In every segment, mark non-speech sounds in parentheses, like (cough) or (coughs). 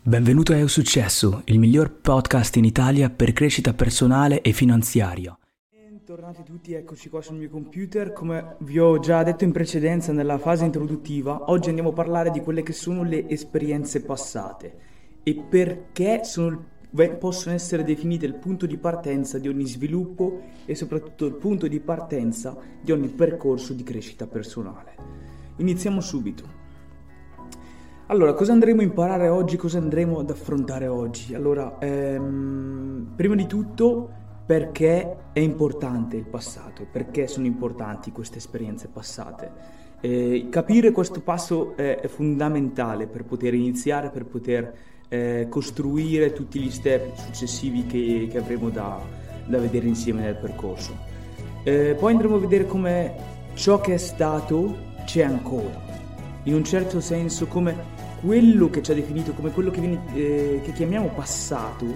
Benvenuto a Eu Successo, il miglior podcast in Italia per crescita personale e finanziaria. Bentornati tutti, eccoci qua sul mio computer. Come vi ho già detto in precedenza nella fase introduttiva, oggi andiamo a parlare di quelle che sono le esperienze passate e perché sono, possono essere definite il punto di partenza di ogni sviluppo e soprattutto il punto di partenza di ogni percorso di crescita personale. Iniziamo subito. Allora, cosa andremo a imparare oggi? Cosa andremo ad affrontare oggi? Allora, ehm, prima di tutto, perché è importante il passato, perché sono importanti queste esperienze passate. Eh, capire questo passo è, è, fondamentale per poter iniziare, per poter eh, costruire tutti gli step successivi che, che avremo da, da, vedere insieme nel percorso. Eh, poi andremo a vedere come ciò che è stato c'è ancora, in un certo senso come quello che ci ha definito come quello che, viene, eh, che chiamiamo passato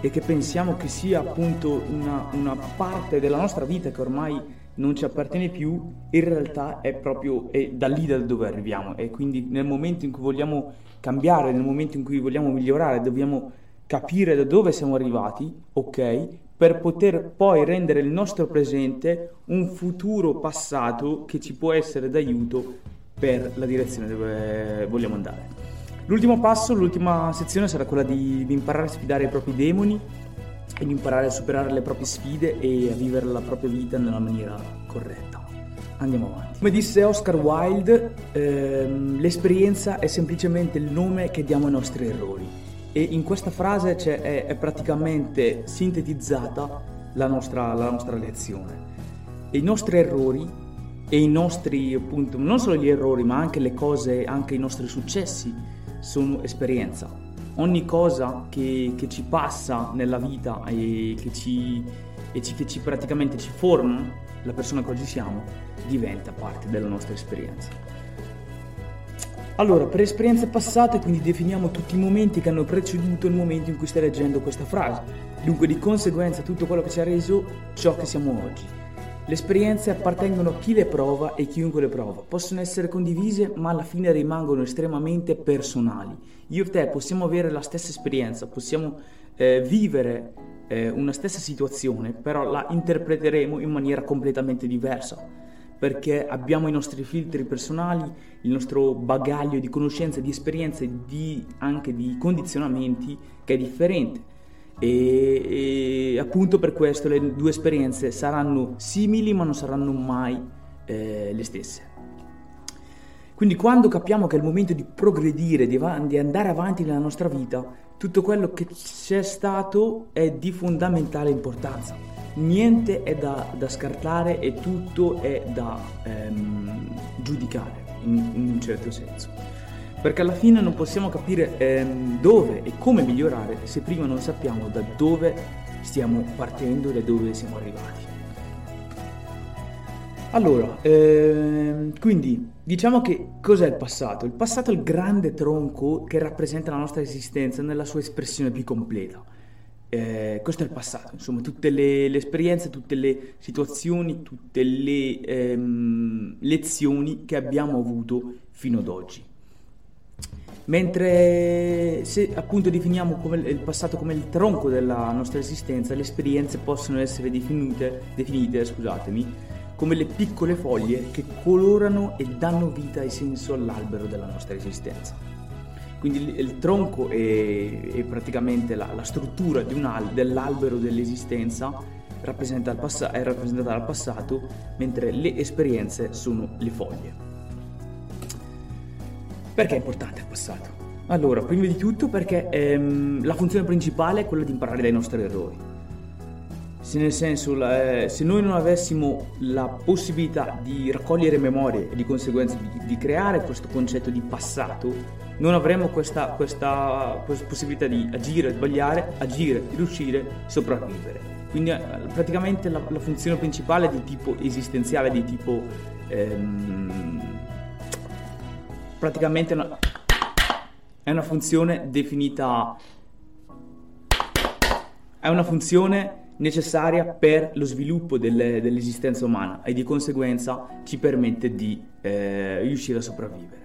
e che pensiamo che sia appunto una, una, parte della nostra vita che ormai non ci appartiene più, in realtà è proprio è da lì da dove arriviamo e quindi nel momento in cui vogliamo cambiare, nel momento in cui vogliamo migliorare, dobbiamo capire da dove siamo arrivati, ok? Per poter poi rendere il nostro presente un futuro passato che ci può essere d'aiuto per la direzione dove vogliamo andare. L'ultimo passo, l'ultima sezione sarà quella di, di imparare a sfidare i propri demoni e di imparare a superare le proprie sfide e a vivere la propria vita nella maniera corretta. Andiamo avanti. Come disse Oscar Wilde, ehm, l'esperienza è semplicemente il nome che diamo ai nostri errori. E in questa frase è, è, praticamente sintetizzata la nostra, la nostra lezione. I nostri errori e i nostri, appunto, non solo gli errori, ma anche le cose, anche i nostri successi sono esperienza. Ogni cosa che, che ci passa nella vita e che ci, e ci, che ci praticamente ci forma la persona che oggi siamo diventa parte della nostra esperienza. Allora, per esperienze passate, quindi definiamo tutti i momenti che hanno preceduto il momento in cui stai leggendo questa frase. Dunque, di conseguenza, tutto quello che ci ha reso ciò che siamo oggi. Le esperienze appartengono a chi le prova e chiunque le prova. Possono essere condivise, ma alla fine rimangono estremamente personali. Io e te possiamo avere la stessa esperienza, possiamo eh, vivere eh, una stessa situazione, però la interpreteremo in maniera completamente diversa, perché abbiamo i nostri filtri personali, il nostro bagaglio di conoscenze, di esperienze, di, anche di condizionamenti che è differente e, e, appunto per questo le due esperienze saranno simili ma non saranno mai eh, le stesse. Quindi quando capiamo che è il momento di progredire, di, av- di andare avanti nella nostra vita, tutto quello che c'è stato è di fondamentale importanza. Niente è da, da scartare e tutto è da ehm, giudicare in, in un certo senso perché alla fine non possiamo capire ehm, dove e come migliorare se prima non sappiamo da dove stiamo partendo e da dove siamo arrivati. Allora, ehm, quindi diciamo che cos'è il passato? Il passato è il grande tronco che rappresenta la nostra esistenza nella sua espressione più completa. Eh, questo è il passato, insomma, tutte le, le, esperienze, tutte le situazioni, tutte le ehm, lezioni che abbiamo avuto fino ad oggi. Mentre se appunto definiamo il passato come il tronco della nostra esistenza, le esperienze possono essere definite, definite come le piccole foglie che colorano e danno vita e senso all'albero della nostra esistenza. Quindi il, tronco è, è praticamente la, la struttura al, dell'albero dell'esistenza rappresenta pass- è rappresentata dal passato, mentre le esperienze sono le foglie. Perché è importante il passato? Allora, prima di tutto perché ehm, la funzione principale è quella di imparare dai nostri errori. Se nel senso, eh, se noi non avessimo la possibilità di raccogliere memorie e di conseguenza di, di creare questo concetto di passato, non avremmo questa, questa, possibilità di agire, sbagliare, agire, riuscire, sopravvivere. Quindi eh, praticamente la, la, funzione principale è di tipo esistenziale, di tipo... Ehm, praticamente una, è una funzione definita è una funzione necessaria per lo sviluppo delle, dell'esistenza umana e di conseguenza ci permette di eh, riuscire a sopravvivere.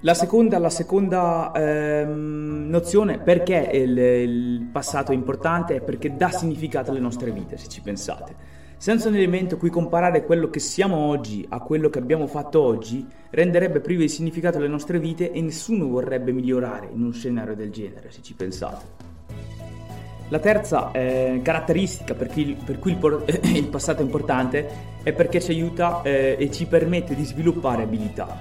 La seconda, la seconda ehm, nozione, perché il, il, passato è importante, è perché dà significato alle nostre vite, se ci pensate. Senza un elemento a cui comparare quello che siamo oggi a quello che abbiamo fatto oggi, renderebbe privo di significato le nostre vite e nessuno vorrebbe migliorare in un scenario del genere, se ci pensate. La terza eh, caratteristica per cui, per cui il, (coughs) il, passato è importante è perché ci aiuta eh, e ci permette di sviluppare abilità.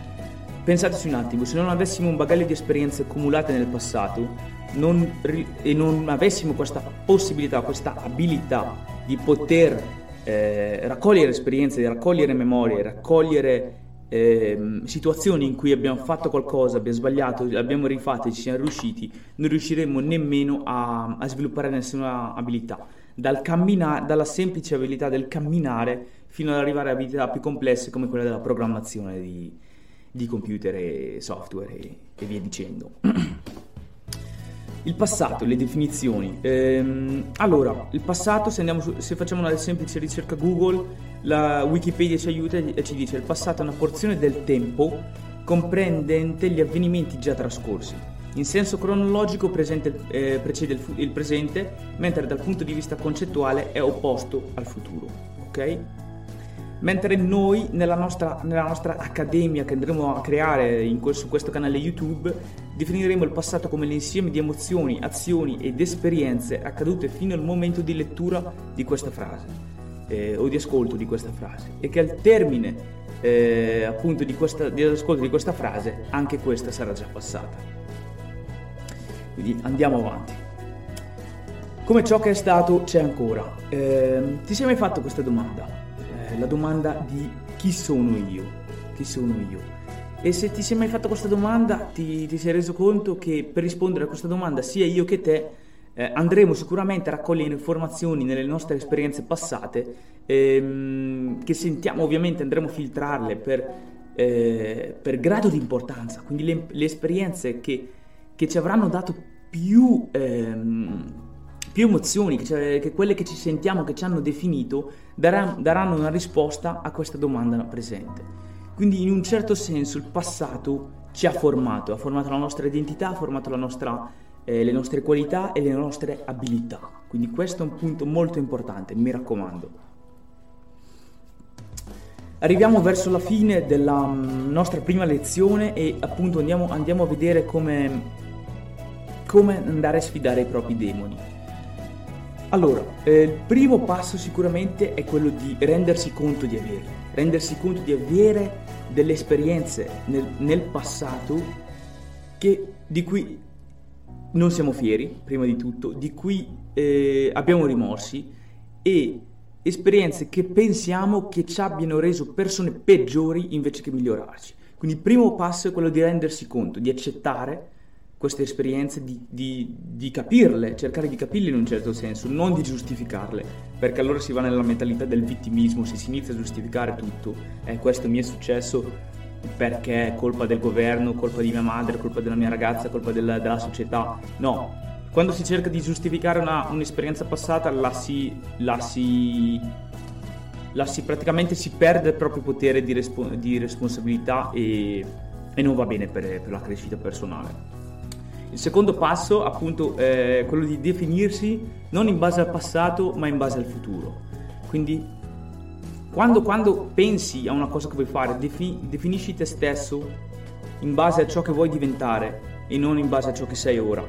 Pensateci un attimo, se non avessimo un bagaglio di esperienze accumulate nel passato non, e non avessimo questa possibilità, questa abilità di poter eh, raccogliere esperienze, raccogliere memorie, raccogliere eh, situazioni in cui abbiamo fatto qualcosa, abbiamo sbagliato, abbiamo rifatto e ci siamo riusciti, non riusciremmo nemmeno a, a sviluppare nessuna abilità. Dal cammina- dalla semplice abilità del camminare fino ad arrivare a abilità più complesse come quella della programmazione di, di computer e software e, e via dicendo. (clears throat) Il passato, le definizioni. Ehm, allora, il passato, se, su, se, facciamo una semplice ricerca Google, la Wikipedia ci aiuta e ci dice il passato è una porzione del tempo comprendente gli avvenimenti già trascorsi. In senso cronologico eh, precede il, il presente, mentre dal punto di vista concettuale è opposto al futuro. Ok? Mentre noi nella nostra, nella nostra accademia che andremo a creare quel, su questo canale YouTube definiremo il passato come l'insieme di emozioni, azioni ed esperienze accadute fino al momento di lettura di questa frase eh, o di ascolto di questa frase e che al termine eh, appunto di questa, dell'ascolto di questa frase anche questa sarà già passata. Quindi andiamo avanti. Come ciò che è stato c'è ancora. Eh, ti sei mai fatto questa domanda? La domanda di chi sono io? Chi sono io? E se ti sei mai fatto questa domanda, ti, ti sei reso conto che per rispondere a questa domanda, sia io che te, eh, andremo sicuramente a raccogliere informazioni nelle nostre esperienze passate, ehm, che sentiamo ovviamente, andremo a filtrarle per, eh, per grado di importanza, quindi le, le esperienze che, che, ci avranno dato più... Ehm, più emozioni, che, che, quelle che ci sentiamo, che ci hanno definito, daranno, daranno una risposta a questa domanda presente. Quindi in un certo senso il passato ci ha formato, ha formato la nostra identità, ha formato nostra, eh, le nostre qualità e le nostre abilità. Quindi questo è un punto molto importante, mi raccomando. Arriviamo verso la fine della mm, nostra prima lezione e appunto andiamo, andiamo a vedere come, come andare a sfidare i propri demoni. Allora, eh, il primo passo sicuramente è quello di rendersi conto di averli, rendersi conto di avere delle esperienze nel, nel passato che, di cui non siamo fieri, prima di tutto, di cui eh, abbiamo rimorsi e esperienze che pensiamo che ci abbiano reso persone peggiori invece che migliorarci. Quindi il primo passo è quello di rendersi conto, di accettare queste esperienze, di, di, di, capirle, cercare di capirle in un certo senso, non di giustificarle, perché allora si va nella mentalità del vittimismo, si inizia a giustificare tutto, eh, questo mi è successo perché è colpa del governo, colpa di mia madre, colpa della mia ragazza, colpa della, della società, no. Quando si cerca di giustificare una, un'esperienza passata la si, la si la si, praticamente si perde il proprio potere di, respo- di responsabilità e, e, non va bene per, per la crescita personale. Il secondo passo appunto è quello di definirsi non in base al passato ma in base al futuro. Quindi quando, quando pensi a una cosa che vuoi fare, defi, definisci te stesso in base a ciò che vuoi diventare e non in base a ciò che sei ora.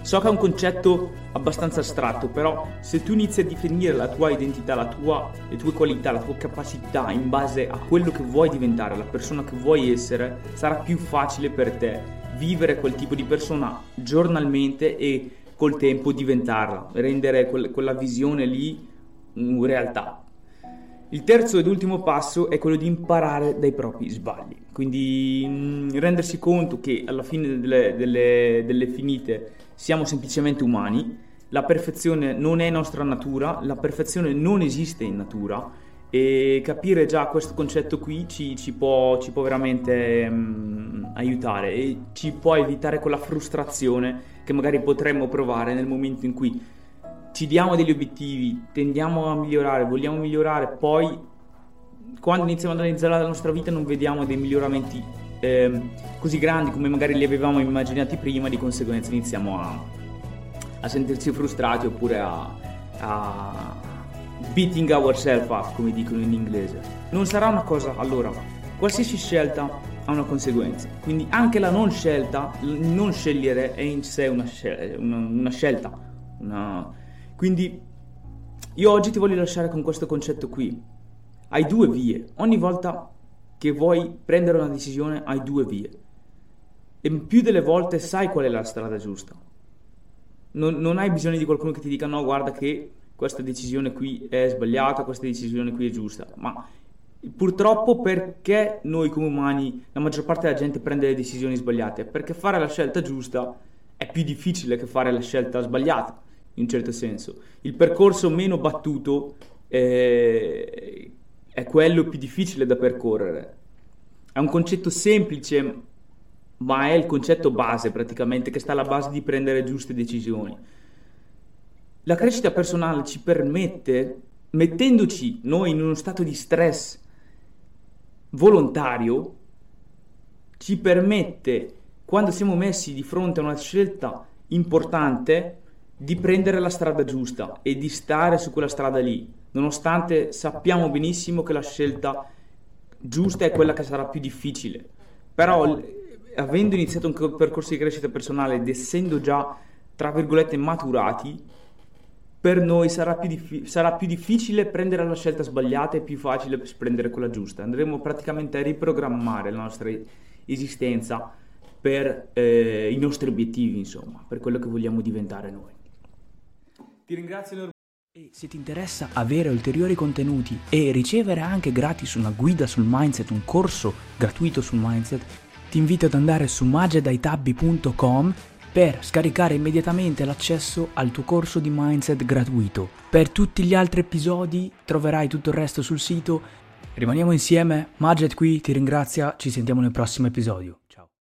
So che è un concetto abbastanza astratto, però se tu inizi a definire la tua identità, la tua, le tue qualità, la tua capacità in base a quello che vuoi diventare, la persona che vuoi essere, sarà più facile per te vivere quel tipo di persona giornalmente e col tempo diventarla, rendere quel, quella visione lì una realtà. Il terzo ed ultimo passo è quello di imparare dai propri sbagli, quindi mh, mm, rendersi conto che alla fine delle, delle, delle finite siamo semplicemente umani, la perfezione non è nostra natura, la perfezione non esiste in natura e capire già questo concetto qui ci, ci, può, ci può, veramente um, aiutare e ci può evitare quella frustrazione che magari potremmo provare nel momento in cui ci diamo degli obiettivi, tendiamo a migliorare, vogliamo migliorare, poi quando iniziamo ad analizzare la nostra vita non vediamo dei miglioramenti eh, così grandi come magari li avevamo immaginati prima, di conseguenza iniziamo a, a sentirci frustrati oppure a, a beating ourselves up, come dicono in inglese. Non sarà una cosa, allora, qualsiasi scelta ha una conseguenza, quindi anche la non scelta, non scegliere è in sé una, scel- una, una scelta. Una... Quindi io oggi ti voglio lasciare con questo concetto qui. Hai due vie. Ogni volta che vuoi prendere una decisione hai due vie. E più delle volte sai qual è la strada giusta. Non, non hai bisogno di qualcuno che ti dica no, guarda che questa decisione qui è sbagliata, questa decisione qui è giusta. Ma purtroppo perché noi come umani, la maggior parte della gente prende le decisioni sbagliate? Perché fare la scelta giusta è più difficile che fare la scelta sbagliata, in un certo senso. Il percorso meno battuto eh, è quello più difficile da percorrere. È un concetto semplice, ma è il concetto base praticamente che sta alla base di prendere giuste decisioni. La crescita personale ci permette, mettendoci noi in uno stato di stress volontario, ci permette, quando siamo messi di fronte a una scelta importante, di prendere la strada giusta e di stare su quella strada lì, nonostante sappiamo benissimo che la scelta giusta è quella che sarà più difficile. Però avendo iniziato un percorso di crescita personale ed essendo già, tra virgolette, maturati, per noi sarà più, diffi- sarà più, difficile prendere la scelta sbagliata e più facile prendere quella giusta. Andremo praticamente a riprogrammare la nostra esistenza per eh, i nostri obiettivi, insomma, per quello che vogliamo diventare noi. Ti ringrazio e se ti interessa avere ulteriori contenuti e ricevere anche gratis una guida sul mindset, un corso gratuito sul mindset, ti invito ad andare su magedaitabbi.com per scaricare immediatamente l'accesso al tuo corso di mindset gratuito. Per tutti gli altri episodi troverai tutto il resto sul sito. Rimaniamo insieme, Maged qui ti ringrazia, ci sentiamo nel prossimo episodio.